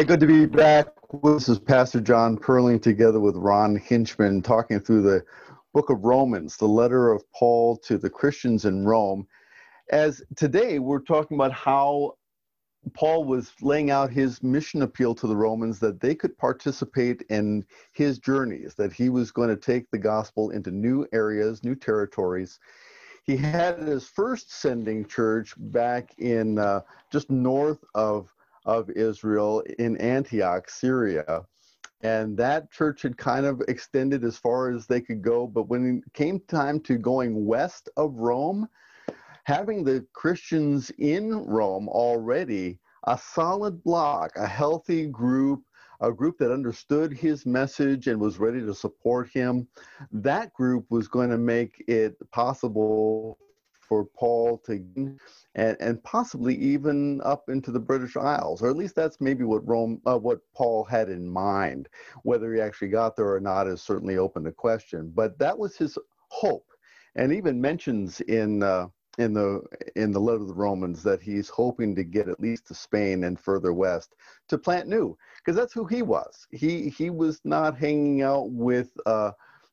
Hi, good to be back. This is Pastor John Perling together with Ron Hinchman talking through the book of Romans, the letter of Paul to the Christians in Rome. As today we're talking about how Paul was laying out his mission appeal to the Romans that they could participate in his journeys, that he was going to take the gospel into new areas, new territories. He had his first sending church back in uh, just north of of Israel in Antioch, Syria. And that church had kind of extended as far as they could go. But when it came time to going west of Rome, having the Christians in Rome already, a solid block, a healthy group, a group that understood his message and was ready to support him, that group was going to make it possible for Paul to and, and possibly even up into the British Isles, or at least that's maybe what Rome, uh, what Paul had in mind. Whether he actually got there or not is certainly open to question. But that was his hope, and even mentions in uh, in the in the letter of the Romans that he's hoping to get at least to Spain and further west to plant new, because that's who he was. He he was not hanging out with. Uh,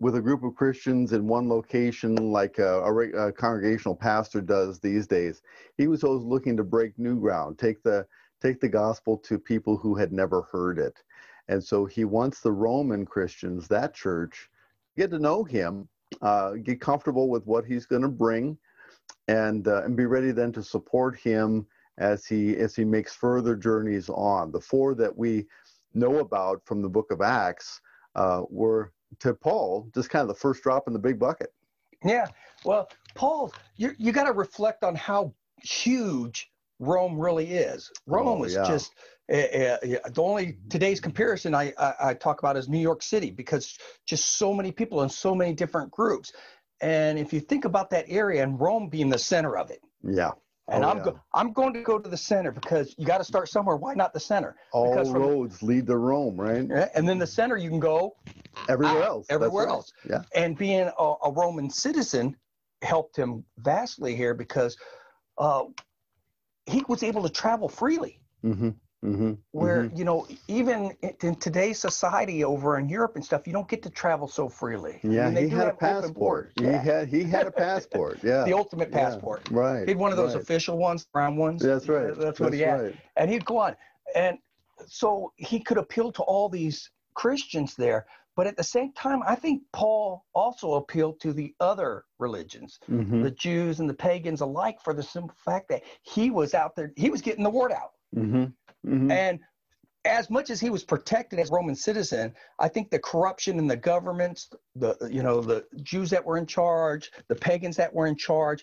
with a group of Christians in one location, like a, a, a, congregational pastor does these days. He was always looking to break new ground, take the take the gospel to people who had never heard it, and so he wants the Roman Christians, that church, get to know him, uh, get comfortable with what he's going to bring, and uh, and be ready then to support him as he as he makes further journeys on. The four that we know about from the book of Acts uh, were to Paul, just kind of the first drop in the big bucket. Yeah. Well, Paul, you you got to reflect on how huge Rome really is. Rome oh, is yeah. just uh, uh, the only today's comparison I, I, I talk about is New York City because just so many people in so many different groups. And if you think about that area and Rome being the center of it, yeah, and oh, I'm yeah. go- I'm going to go to the center because you got to start somewhere. Why not the center? All because roads lead to Rome, right? And then the center you can go everywhere else. Everywhere That's else. Yeah. And being a, a, Roman citizen helped him vastly here because uh, he was able to travel freely. Mm-hmm. Mm-hmm. Where mm-hmm. you know, even in today's society over in Europe and stuff, you don't get to travel so freely. Yeah, I mean, he had a passport. He yeah. had he had a passport. Yeah, the ultimate passport. Yeah. Right. He had one of those right. official ones, brown ones. That's right. That's, That's what he had. Right. And he'd go on, and so he could appeal to all these Christians there. But at the same time, I think Paul also appealed to the other religions, mm-hmm. the Jews and the pagans alike, for the simple fact that he was out there, he was getting the word out. Mm-hmm. Mm-hmm. And as much as he was protected as a Roman citizen, I think the corruption in the governments, the you know the Jews that were in charge, the pagans that were in charge,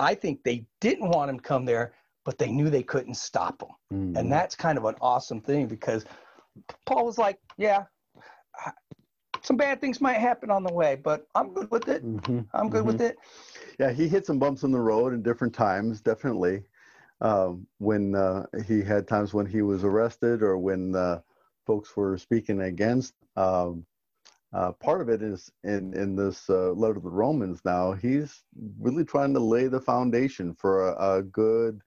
I think they didn't want him to come there, but they knew they couldn't stop him, mm-hmm. and that's kind of an awesome thing because Paul was like, yeah. Some bad things might happen on the way, but I'm good with it. Mm-hmm. I'm good with mm-hmm. it. Yeah, he hit some bumps in the road in different times, definitely um, when uh, he had times when he was arrested or when uh, folks were speaking against. Um, uh, part of it is in in this uh, letter to the Romans. Now he's really trying to lay the foundation for a, a good,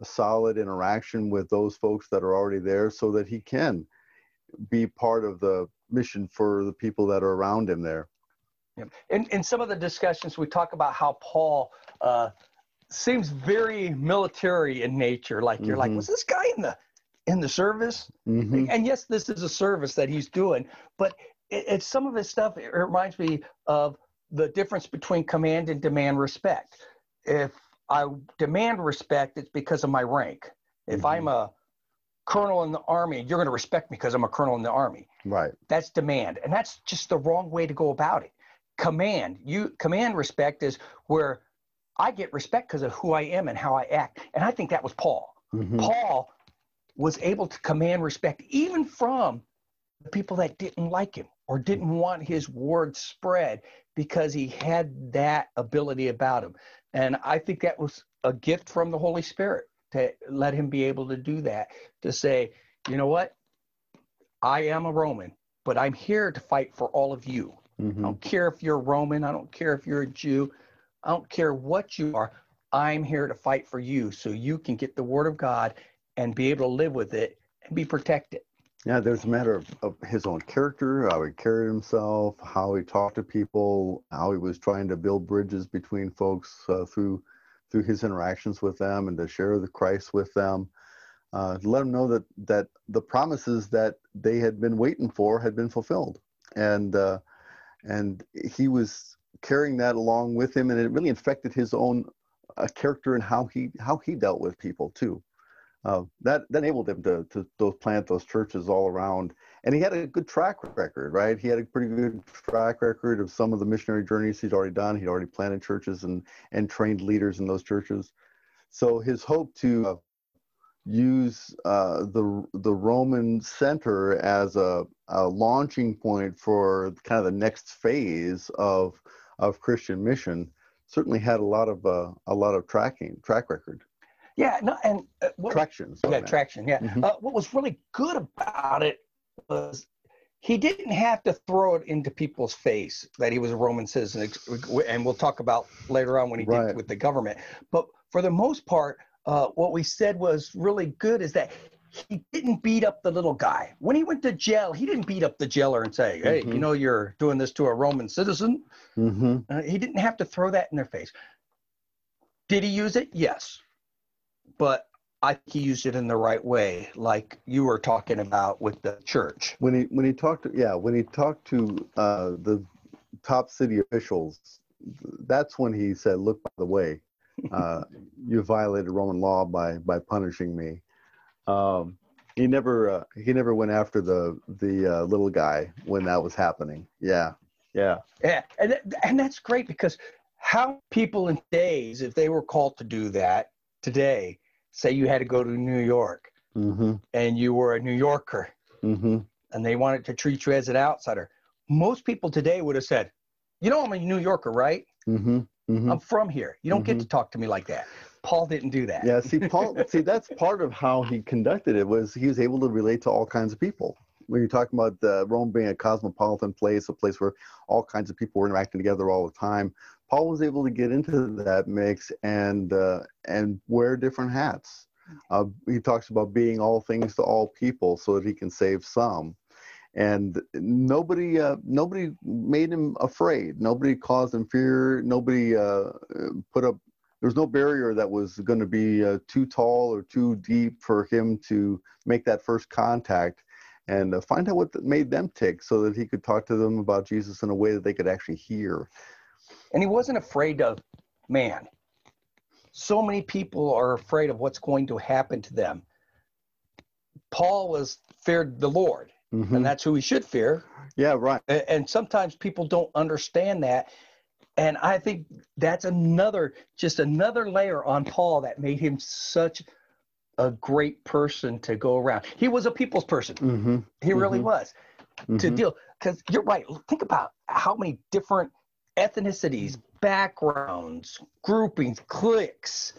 a solid interaction with those folks that are already there, so that he can be part of the mission for the people that are around him there. Yeah. In, in some of the discussions, we talk about how Paul uh, seems very military in nature. Like you're mm-hmm. like, was this guy in the in the service? Mm-hmm. And yes, this is a service that he's doing, but it, it's some of his stuff. It reminds me of the difference between command and demand respect. If I demand respect, it's because of my rank. If mm-hmm. I'm a colonel in the army, you're going to respect me because I'm a colonel in the army. Right. That's demand, and that's just the wrong way to go about it. Command, you command respect is where I get respect because of who I am and how I act. And I think that was Paul. Mm-hmm. Paul was able to command respect even from the people that didn't like him or didn't want his word spread because he had that ability about him. And I think that was a gift from the Holy Spirit to let him be able to do that, to say, you know what? I am a Roman, but I'm here to fight for all of you. Mm-hmm. I don't care if you're Roman, I don't care if you're a Jew, I don't care what you are. I'm here to fight for you so you can get the word of God and be able to live with it and be protected. Yeah, there's a matter of, of his own character, how he carried himself, how he talked to people, how he was trying to build bridges between folks uh, through through his interactions with them and to share the Christ with them. Uh, to let them know that that the promises that they had been waiting for had been fulfilled, and uh, and he was carrying that along with him, and it really infected his own uh, character and how he how he dealt with people too uh, that, that enabled him to, to those plant those churches all around. And he had a good track record, right? He had a pretty good track record of some of the missionary journeys he'd already done. He'd already planted churches and, and trained leaders in those churches. So his hope to uh, use uh, the the Roman center as a, a launching point for kind of the next phase of of Christian mission certainly had a lot of uh, a lot of tracking track record. Yeah, no, and uh, what, traction. Yeah, traction. Yeah. Mm-hmm. Uh, what was really good about it was he didn't have to throw it into people's face that he was a Roman citizen, and we'll talk about later on when he right. did with the government. But for the most part, uh, what we said was really good is that he didn't beat up the little guy. When he went to jail, he didn't beat up the jailer and say, "Hey, mm-hmm. you know, you're doing this to a Roman citizen." Mm-hmm. Uh, he didn't have to throw that in their face. Did he use it? Yes but I think he used it in the right way, like you were talking about with the church. When he when he talked, to, yeah, when he talked to uh, the top city officials, that's when he said, "Look, by the way, uh, you violated Roman law by by punishing me." Um, he never uh, he never went after the the uh, little guy when that was happening. Yeah, yeah, yeah, and and that's great because how people in days, if they were called to do that today, say you had to go to New York mm-hmm. and you were a New Yorker mm-hmm. and they wanted to treat you as an outsider, most people today would have said, You know, I'm a New Yorker, right? Mm-hmm. mm-hmm. I'm from here. You don't get mm-hmm. to talk to me like that. Paul didn't do that. Yeah, see, Paul, see, that's part of how he conducted it was he was able to relate to all kinds of people. When you're talking about uh, Rome being a cosmopolitan place, a place where all kinds of people were interacting together all the time, Paul was able to get into that mix and uh, and wear different hats. Uh, he talks about being all things to all people so that he can save some. And nobody uh, nobody made him afraid. Nobody caused him fear. Nobody uh, put up. There's no barrier that was going to be uh, too tall or too deep for him to make that first contact and uh, find out what made them tick so that he could talk to them about Jesus in a way that they could actually hear. And he wasn't afraid of man. So many people are afraid of what's going to happen to them. Paul was feared the Lord, mm-hmm. and that's who we should fear. Yeah, right. And sometimes people don't understand that. And I think that's another, just another layer on Paul that made him such a great person to go around. He was a people's person. Mm-hmm. He really mm-hmm. was to mm-hmm. deal. Because you're right. Think about how many different ethnicities, backgrounds, groupings, cliques,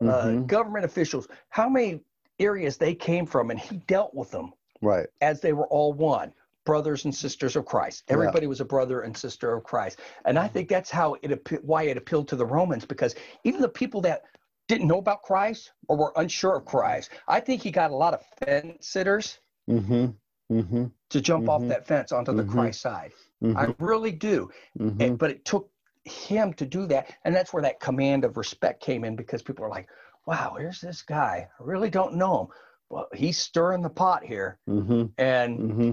uh, mm-hmm. uh, government officials, how many areas they came from, and he dealt with them right as they were all one brothers and sisters of Christ. Everybody yeah. was a brother and sister of Christ, and I think that's how it why it appealed to the Romans because even the people that didn't know about Christ or were unsure of Christ, I think he got a lot of fence sitters mm-hmm. Mm-hmm. to jump off mm-hmm. that fence onto the mm-hmm. Christ side. Mm-hmm. I really do. Mm-hmm. And, but it took him to do that. And that's where that command of respect came in because people are like, wow, here's this guy. I really don't know him. Well, he's stirring the pot here. Mm-hmm. And mm-hmm.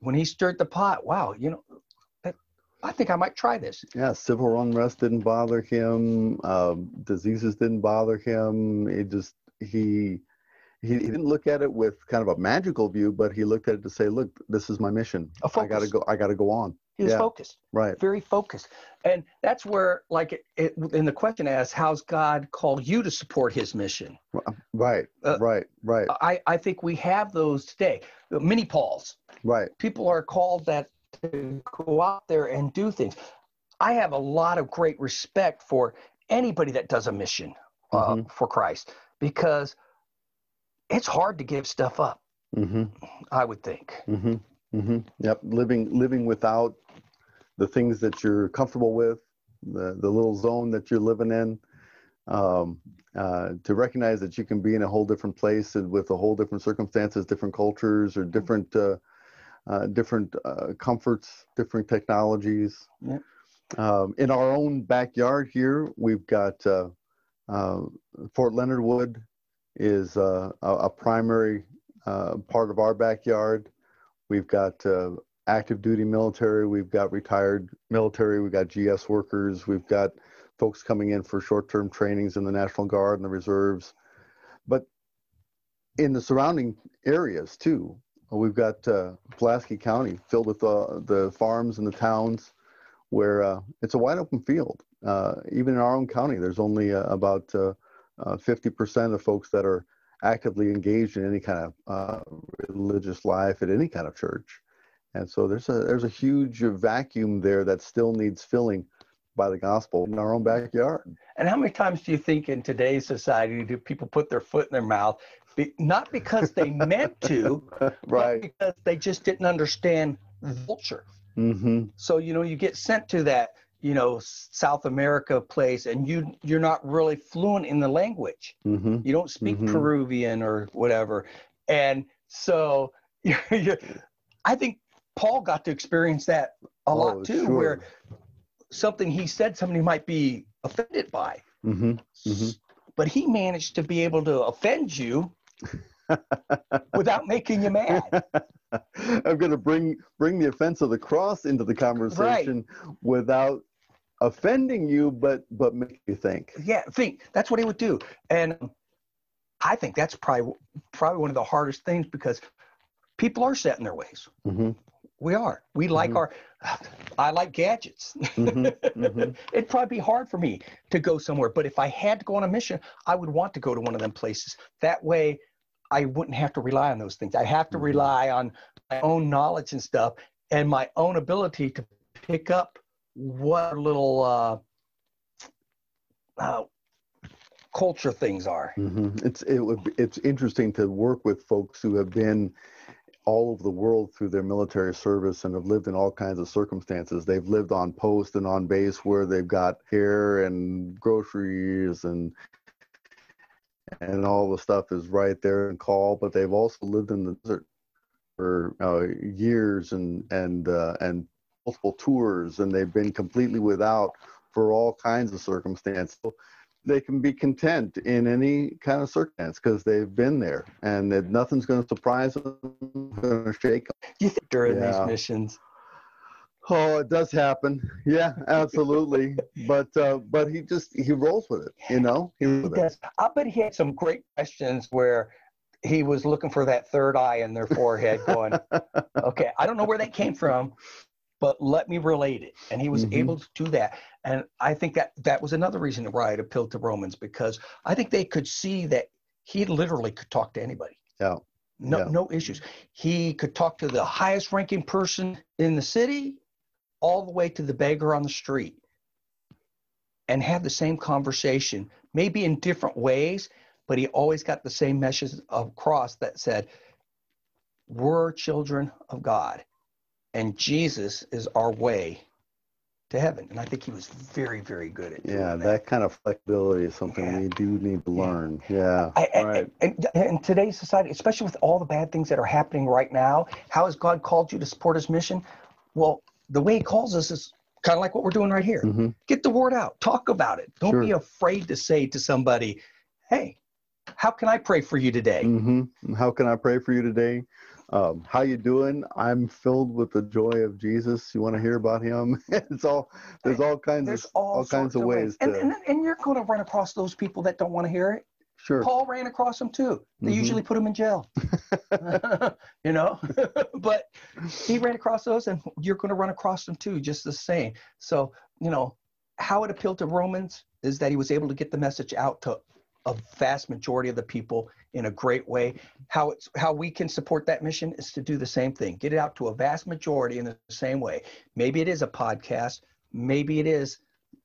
when he stirred the pot, wow, you know, I think I might try this. Yeah, civil unrest didn't bother him. Um, diseases didn't bother him. It just, he, he, he didn't look at it with kind of a magical view, but he looked at it to say, "Look, this is my mission. I got to go. I got to go on." He was yeah. focused, right? Very focused, and that's where, like, it, it, in the question asks, "How's God called you to support His mission?" Right, uh, right, right. I I think we have those today. Mini Pauls. Right. People are called that to go out there and do things. I have a lot of great respect for anybody that does a mission uh, mm-hmm. for Christ because it's hard to give stuff up. Mm-hmm. I would think. Mm-hmm. Mm-hmm. Yep, living living without the things that you're comfortable with, the the little zone that you're living in. um, uh, to recognize that you can be in a whole different place and with a whole different circumstances, different cultures, or different uh, uh, different uh, comforts, different technologies. Yeah. Um, in our own backyard here, we've got uh, uh, Fort Leonard Wood is a, a, primary part of our backyard. We've got active duty military, we've got retired military, we've got GS workers, we've got folks coming in for short-term trainings in the National Guard and the reserves. But in the surrounding areas too, we've got uh, Pulaski County filled with uh, the farms and the towns where uh, it's a wide open field. Uh, even in our own county, there's only uh, about 50% uh, of folks that are actively engaged in any kind of religious life at any kind of church. And so there's a there's a huge vacuum there that still needs filling by the gospel in our own backyard. And how many times do you think in today's society do people put their foot in their mouth, be, not because they meant to, right? because they just didn't understand the culture. Mm-hmm. So you know, you get sent to that you know South America place, and you you're not really fluent in the language. Mm-hmm. You don't speak mm-hmm. Peruvian or whatever, and so you're, you're, I think Paul got to experience that a oh, lot too, sure. where something he said somebody might be offended by. Mm-hmm. Mm-hmm. But he managed to be able to offend you without making you mad. I'm going to bring bring the offense of the cross into the conversation right. without offending you, but but make you think. Yeah, think that's what he would do, and I think that's probably probably one of the hardest things because people are set in their ways. Mm-hmm. We are. We like mm-hmm. our. I like gadgets. Mm-hmm. Mm-hmm. It'd probably be hard for me to go somewhere, but if I had to go on a mission, I would want to go to one of them places. That way, I wouldn't have to rely on those things. I have to mm-hmm. rely on my own knowledge and stuff, and my own ability to pick up what little uh, uh, culture things are. Mm-hmm. It's it would it's interesting to work with folks who have been all over the world through their military service and have lived in all kinds of circumstances. They've lived on post and on base where they've got hair and groceries and and all the stuff is right there in call. But they've also lived in the desert for uh, years and and uh, and multiple tours, and they've been completely without for all kinds of circumstances. So they can be content in any kind of circumstance because they've been there and that nothing's going to surprise them, to shake them. You think during yeah. these missions? Oh, it does happen. Yeah, absolutely. but uh, but he just he rolls with it, you know. He, he does. I bet he had some great questions where he was looking for that third eye in their forehead, going, "Okay, I don't know where that came from, but let me relate it. And he was mm-hmm. able to do that. And I think that that was another reason why it appealed to Romans because I think they could see that he literally could talk to anybody. Yeah. No, yeah. no issues. He could talk to the highest ranking person in the city, all the way to the beggar on the street, and have the same conversation, maybe in different ways, but he always got the same message across that said, We're children of God and Jesus is our way to heaven. And I think he was very, very good at yeah. That. that. kind of flexibility is something yeah. we do need to learn. Yeah, I, right. And, and in today's society, especially with all the bad things that are happening right now, how has God called you to support His mission? Well, the way He calls us is kind of like what we're doing right here. Mm-hmm. Get the word out. Talk about it. Don't sure. be afraid to say to somebody, "Hey, how can I pray for you today?" Mm-hmm. How can I pray for you today? Um, how you doing? I'm filled with the joy of Jesus. You want to hear about him? it's all there's all kinds there's of all, all kinds of ways. ways to... and, and, and you're going to run across those people that don't want to hear it. Sure. Paul ran across them too. They mm-hmm. usually put him in jail. you know, but he ran across those, and you're going to run across them too, just the same. So you know how it appealed to Romans is that he was able to get the message out to a vast majority of the people in a great way. How it's how we can support that mission is to do the same thing. Get it out to a vast majority in the same way. Maybe it is a podcast. Maybe it is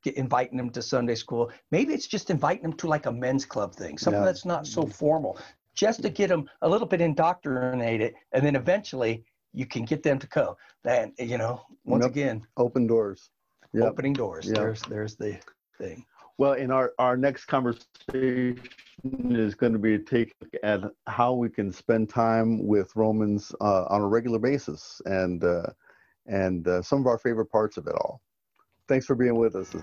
inviting them to Sunday school. Maybe it's just inviting them to like a men's club thing, something yeah. that's not so mm-hmm. formal, just to get them a little bit indoctrinated, and then eventually you can get them to come. And you know, once yep. again, open doors. Yep. Opening doors. Yep. There's there's the thing. Well, in our, our next conversation is going to be a take at how we can spend time with Romans uh, on a regular basis and uh, and uh, some of our favorite parts of it all. Thanks for being with us.